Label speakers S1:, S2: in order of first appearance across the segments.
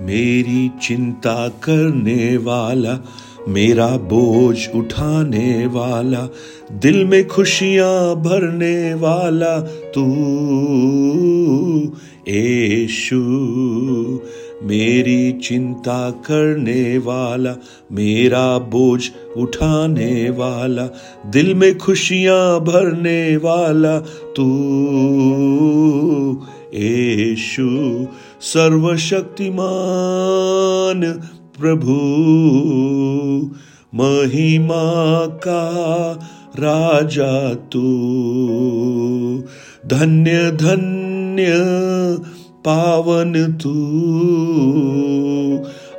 S1: मेरी चिंता करने वाला, मेरा बोझ उठाने वाला, दिल में खुशियाँ भरने वाला तू यीशु मेरी चिंता करने वाला, मेरा बोझ उठाने वाला, दिल में खुशियाँ भरने वाला तू यीशु सर्वशक्तिमान प्रभु। महिमा का राजा तू। धन्य धन्य पावन तू।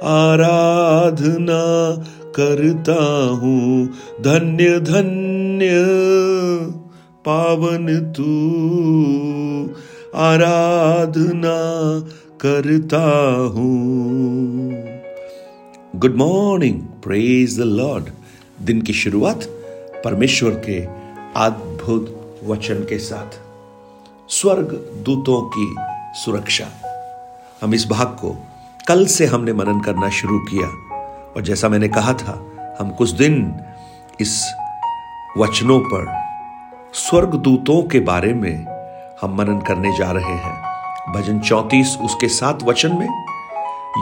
S1: आराधना करता हूँ। धन्य धन्य पावन तू। आराधना करता हूँ। Good morning praise the Lord दिन की शुरुआत परमेश्वर के अद्भुत वचन के साथ। स्वर्ग दूतों की सुरक्षा। हम इस भाग को कल से हमने मनन करना शुरू किया और जैसा मैंने कहा था, हम कुछ दिन इस वचनों पर स्वर्ग दूतों के बारे में हम मनन करने जा रहे हैं। भजन चौतीस उसके सात वचन में,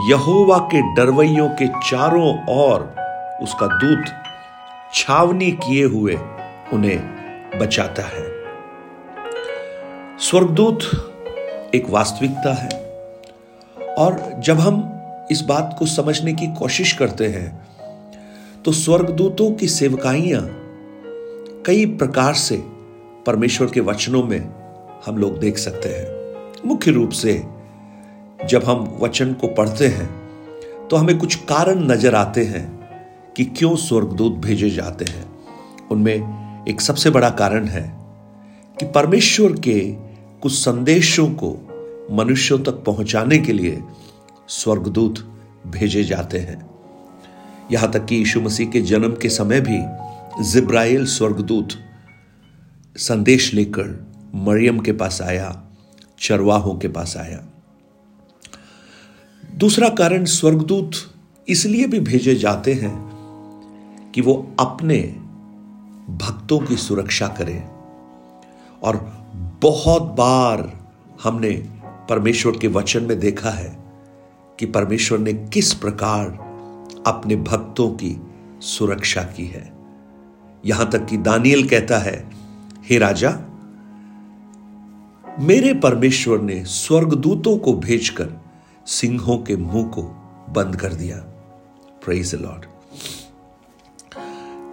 S1: यहोवा के डरवैयों के चारों ओर उसका दूत छावनी किए हुए उन्हें बचाता है। स्वर्गदूत एक वास्तविकता है और जब हम इस बात को समझने की कोशिश करते हैं तो स्वर्गदूतों की सेवकाइयाँ कई प्रकार से परमेश्वर के वचनों में हम लोग देख सकते हैं। मुख्य रूप से जब हम वचन को पढ़ते हैं तो हमें कुछ कारण नज़र आते हैं कि क्यों स्वर्गदूत भेजे जाते हैं। उनमें एक सबसे बड़ा कारण है कि परमेश्वर के कुछ संदेशों को मनुष्यों तक पहुँचाने के लिए स्वर्गदूत भेजे जाते हैं। यहाँ तक कि यीशु मसीह के जन्म के समय भी जिब्राइल स्वर्गदूत संदेश लेकर मरियम के पास आया, चरवाहों के पास आया। दूसरा कारण स्वर्गदूत इसलिए भी भेजे जाते हैं कि वो अपने भक्तों की सुरक्षा करें। और बहुत बार हमने परमेश्वर के वचन में देखा है कि परमेश्वर ने किस प्रकार अपने भक्तों की सुरक्षा की है। यहाँ तक कि दानियल कहता है, हे राजा मेरे परमेश्वर ने स्वर्गदूतों को भेजकर सिंहों के मुँह को बंद कर दिया। प्रेज लॉर्ड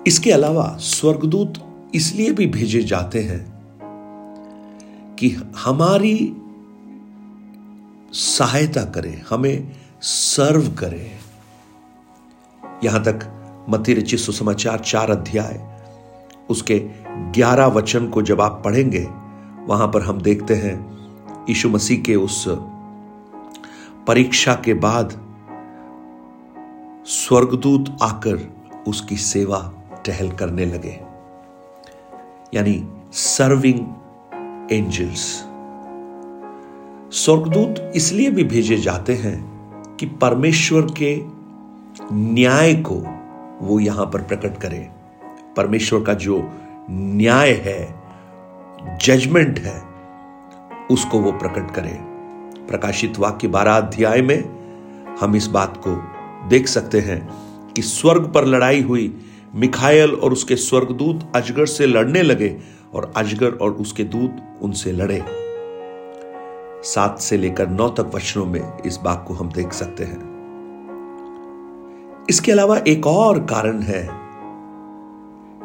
S1: इसके अलावा स्वर्गदूत इसलिए भी भेजे जाते हैं कि हमारी सहायता करें, हमें सर्व करें। यहाँ तक मती रचित सुसमाचार चार अध्याय, उसके ग्यारह वचन को जब आप पढ़ेंगे वहाँ पर हम देखते हैं यीशु मसीह के उस परीक्षा के बाद स्वर्गदूत आकर उसकी सेवा टहल करने लगे। यानी सर्विंग एंजल्स स्वर्गदूत इसलिए भी भेजे जाते हैं कि परमेश्वर के न्याय को वो यहाँ पर प्रकट करें। परमेश्वर का जो न्याय है जजमेंट है, उसको वो प्रकट करें। प्रकाशित वाक्य बारह अध्याय में हम इस बात को देख सकते हैं कि स्वर्ग पर लड़ाई हुई। मिखायल और उसके स्वर्गदूत अजगर से लड़ने लगे और अजगर और उसके दूत उनसे लड़े। सात से लेकर नौ तक वचनों में इस बात को हम देख सकते हैं। इसके अलावा एक और कारण है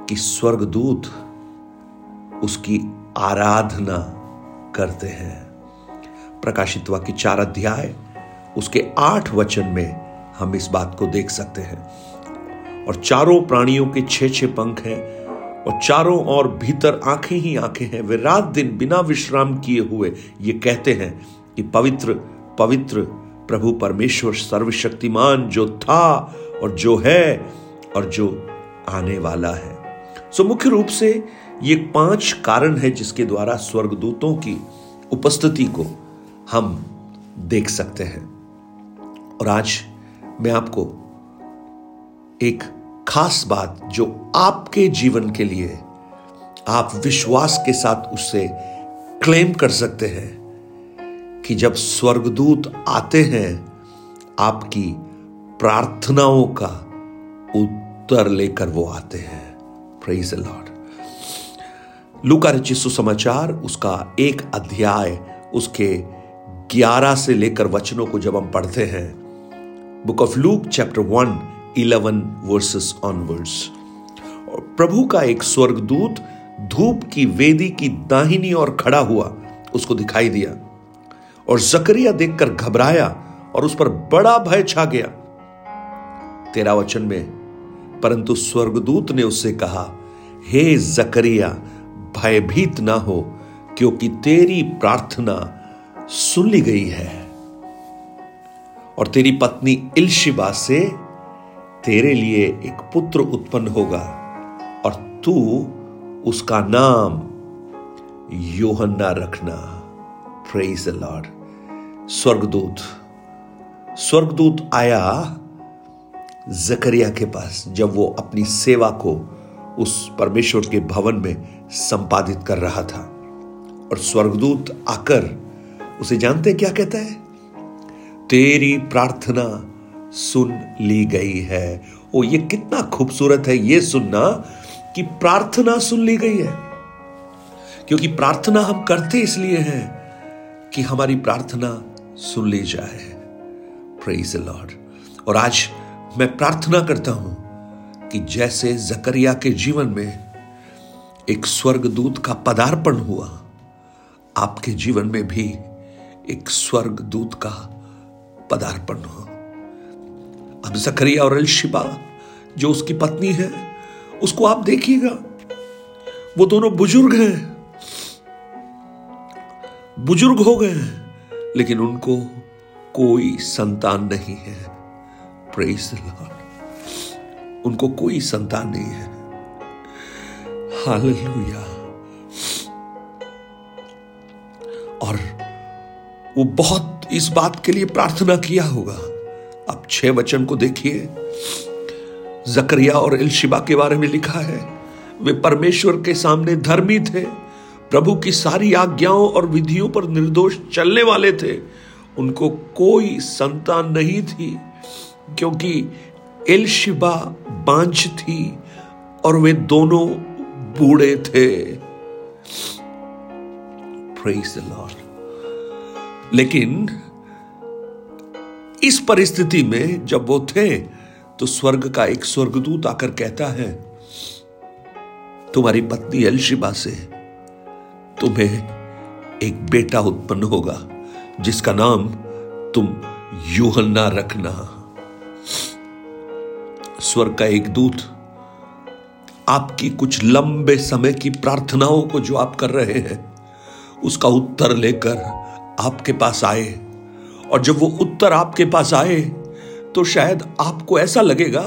S1: कि स्वर्गदूत उसकी आराधना करते हैं। प्रकाशित वाक्य चार अध्याय, उसके आठ वचन में हम इस बात को देख सकते हैं। और चारों प्राणियों के छे छे पंख हैं, और चारों और भीतर आँखें ही आँखें हैं। वे रात दिन बिना विश्राम किए हुए ये कहते हैं कि पवित्र पवित्र प्रभु परमेश्वर सर्वशक्तिमान जो था और जो है और जो आने वाला है। सो मुख्य रूप से ये पाँच कारण है जिसके द्वारा स्वर्गदूतों की उपस्थिति को हम देख सकते हैं। और आज मैं आपको एक खास बात जो आपके जीवन के लिए आप विश्वास के साथ उससे क्लेम कर सकते हैं कि जब स्वर्गदूत आते हैं, आपकी प्रार्थनाओं का उत्तर लेकर वो आते हैं। प्रेज लॉर्ड लूका रचित सुसमाचार, उसका एक अध्याय, उसके ग्यारह से लेकर वचनों को जब हम पढ़ते हैं, book of Luke, chapter one, eleven verses onwards. प्रभु का एक स्वर्गदूत धूप की वेदी की दाहिनी और खड़ा हुआ, उसको दिखाई दिया और जकरिया देखकर घबराया और उस पर बड़ा भय छा गया। तेरा वचन में परंतु स्वर्गदूत ने उससे कहा, हे जकरिया, भयभीत ना हो, क्योंकि तेरी प्रार्थना सुन ली गई है। और तेरी पत्नी इल्शिबा से तेरे लिए एक पुत्र उत्पन्न होगा, और तू उसका नाम योहन्ना रखना। प्रेज द लॉर्ड स्वर्गदूत स्वर्गदूत आया जकरिया के पास जब वो अपनी सेवा को उस परमेश्वर के भवन में संपादित कर रहा था और स्वर्गदूत आकर उसे जानते क्या कहता है? तेरी प्रार्थना सुन ली गई है। ओ, ये कितना खूबसूरत है ये सुनना कि प्रार्थना सुन ली गई है। क्योंकि प्रार्थना हम करते इसलिए हैं कि हमारी प्रार्थना सुन ली जाए। प्रेज लॉर्ड और आज मैं प्रार्थना करता हूँ कि जैसे जकरिया के जीवन में एक स्वर्गदूत का पदार्पण हुआ, आपके जीवन में भी एक स्वर्गदूत का पदार्पण हो। अब जकरिया और अलशिबा जो उसकी पत्नी है, उसको आप देखिएगा। वो दोनों बुज़ुर्ग हैं। बुज़ुर्ग हो गए हैं, लेकिन उनको कोई संतान नहीं है। प्रेस लॉर्ड उनको कोई संतान नहीं है। हालेलुया और वो बहुत इस बात के लिए प्रार्थना किया होगा। अब छह वचन को देखिए। जकरिया और इलशिबा के बारे में लिखा है, वे परमेश्वर के सामने धर्मी थे। प्रभु की सारी आज्ञाओं और विधियों पर निर्दोष चलने वाले थे। उनको कोई संतान नहीं थी। क्योंकि एलशिबा बांझ थी और वे दोनों बूढ़े थे। लॉर्ड लेकिन इस परिस्थिति में जब वो थे तो स्वर्ग का एक स्वर्गदूत आकर कहता है, तुम्हारी पत्नी अलशिबा से तुम्हें एक बेटा उत्पन्न होगा, जिसका नाम तुम यूहन्ना रखना। स्वर्ग का एक दूत, आपकी कुछ लंबे समय की प्रार्थनाओं को जो आप कर रहे हैं, उसका उत्तर लेकर आपके पास आए। और जब वो उत्तर आपके पास आए तो शायद आपको ऐसा लगेगा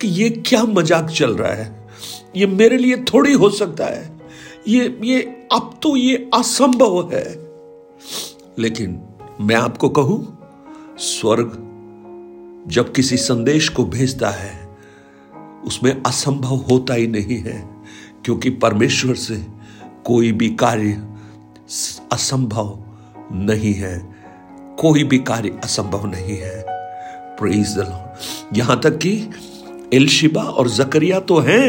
S1: कि ये क्या मज़ाक चल रहा है। ये मेरे लिए थोड़ी हो सकता है। ये ये, अब तो ये असंभव है। लेकिन मैं आपको कहूँ, स्वर्ग जब किसी संदेश को भेजता है, उसमें असंभव होता ही नहीं है, क्योंकि परमेश्वर से कोई भी कार्य असंभव नहीं है। कोई भी कार्य असंभव नहीं है। यहाँ तक कि एलशिबा और जकरिया तो हैं,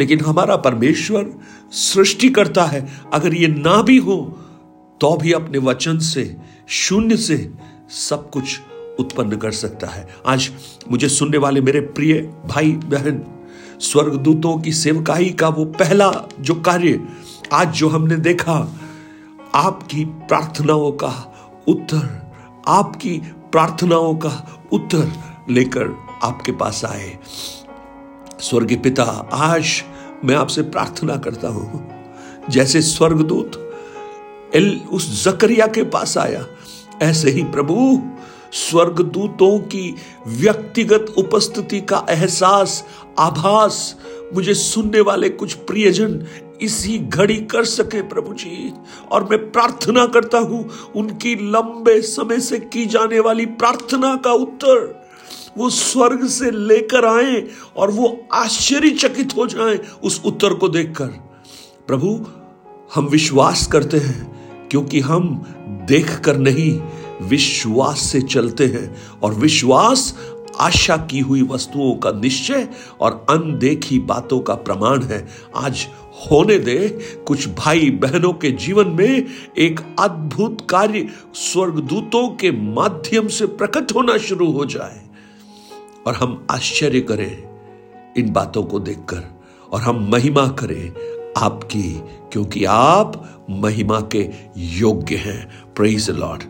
S1: लेकिन हमारा परमेश्वर सृष्टि करता है। अगर ये ना भी हो तो भी अपने वचन से, शून्य से सब कुछ उत्पन्न कर सकता है। आज मुझे सुनने वाले मेरे प्रिय भाई बहन, स्वर्गदूतों की सेवकाई का वो पहला जो कार्य आज जो हमने देखा, आपकी प्रार्थनाओं का उत्तर, आपकी प्रार्थनाओं का उत्तर लेकर आपके पास आए। स्वर्गीय पिता, आज मैं आपसे प्रार्थना करता हूँ। जैसे स्वर्गदूत उस जकरिया के पास आया, ऐसे ही प्रभु स्वर्गदूतों की व्यक्तिगत उपस्थिति का एहसास, आभास, मुझे सुनने वाले कुछ प्रियजन इसी घड़ी कर सके प्रभु जी। और मैं प्रार्थना करता हूँ, उनकी लंबे समय से की जाने वाली प्रार्थना का उत्तर वो स्वर्ग से लेकर आए और वो आश्चर्यचकित हो जाएँ उस उत्तर को देखकर। प्रभु, हम विश्वास करते हैं, क्योंकि हम देखकर नहीं विश्वास से चलते हैं और विश्वास आशा की हुई वस्तुओं का निश्चय और अनदेखी बातों का प्रमाण है। आज होने दे कुछ भाई बहनों के जीवन में एक अद्भुत कार्य स्वर्गदूतों के माध्यम से प्रकट होना शुरू हो जाए और हम आश्चर्य करें इन बातों को देखकर और हम महिमा करें आपकी, क्योंकि आप महिमा के योग्य हैं। प्रेज लॉर्ड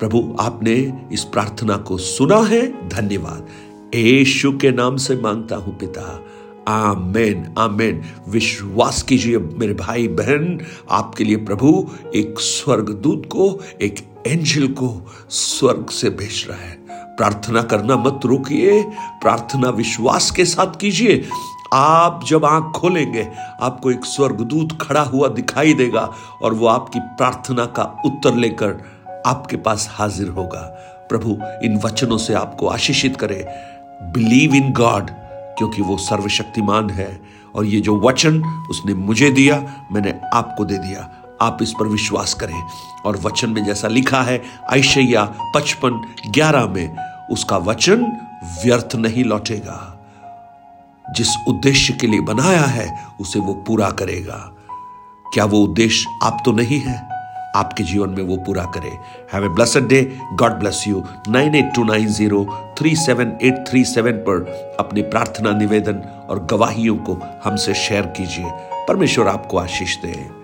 S1: प्रभु, आपने इस प्रार्थना को सुना है? धन्यवाद। यशु के नाम से माँगता हूँ पिता। आमेन आमेन। विश्वास कीजिए मेरे भाई बहन, आपके लिए प्रभु एक स्वर्गदूत को, एक एंजल को स्वर्ग से भेज रहा है। प्रार्थना करना मत रोकिए, प्रार्थना विश्वास के साथ कीजिए। आप जब आँख खोलेंगे, आपको एक स्वर्गदूत खड़ा हुआ दिखाई देगा और वो आपकी प्रार्थना का उत्तर लेकर आपके पास हाजिर होगा। प्रभु, इन वचनों से आपको आशीषित करे। बिलीव इन गॉड क्योंकि वो सर्वशक्तिमान है, और ये जो वचन उसने मुझे दिया, मैंने आपको दे दिया। आप इस पर विश्वास करें। और वचन में जैसा लिखा है ऐशैया पचपन ग्यारह में, उसका वचन व्यर्थ नहीं लौटेगा। जिस उद्देश्य के लिए बनाया है, उसे वो पूरा करेगा। क्या वो उद्देश्य आप तो नहीं है? आपके जीवन में वो पूरा करे। Have a blessed day God bless you nine eight two nine zero three seven eight three seven पर अपनी प्रार्थना, निवेदन और गवाहियों को हमसे शेयर कीजिए। परमेश्वर आपको आशीष दे।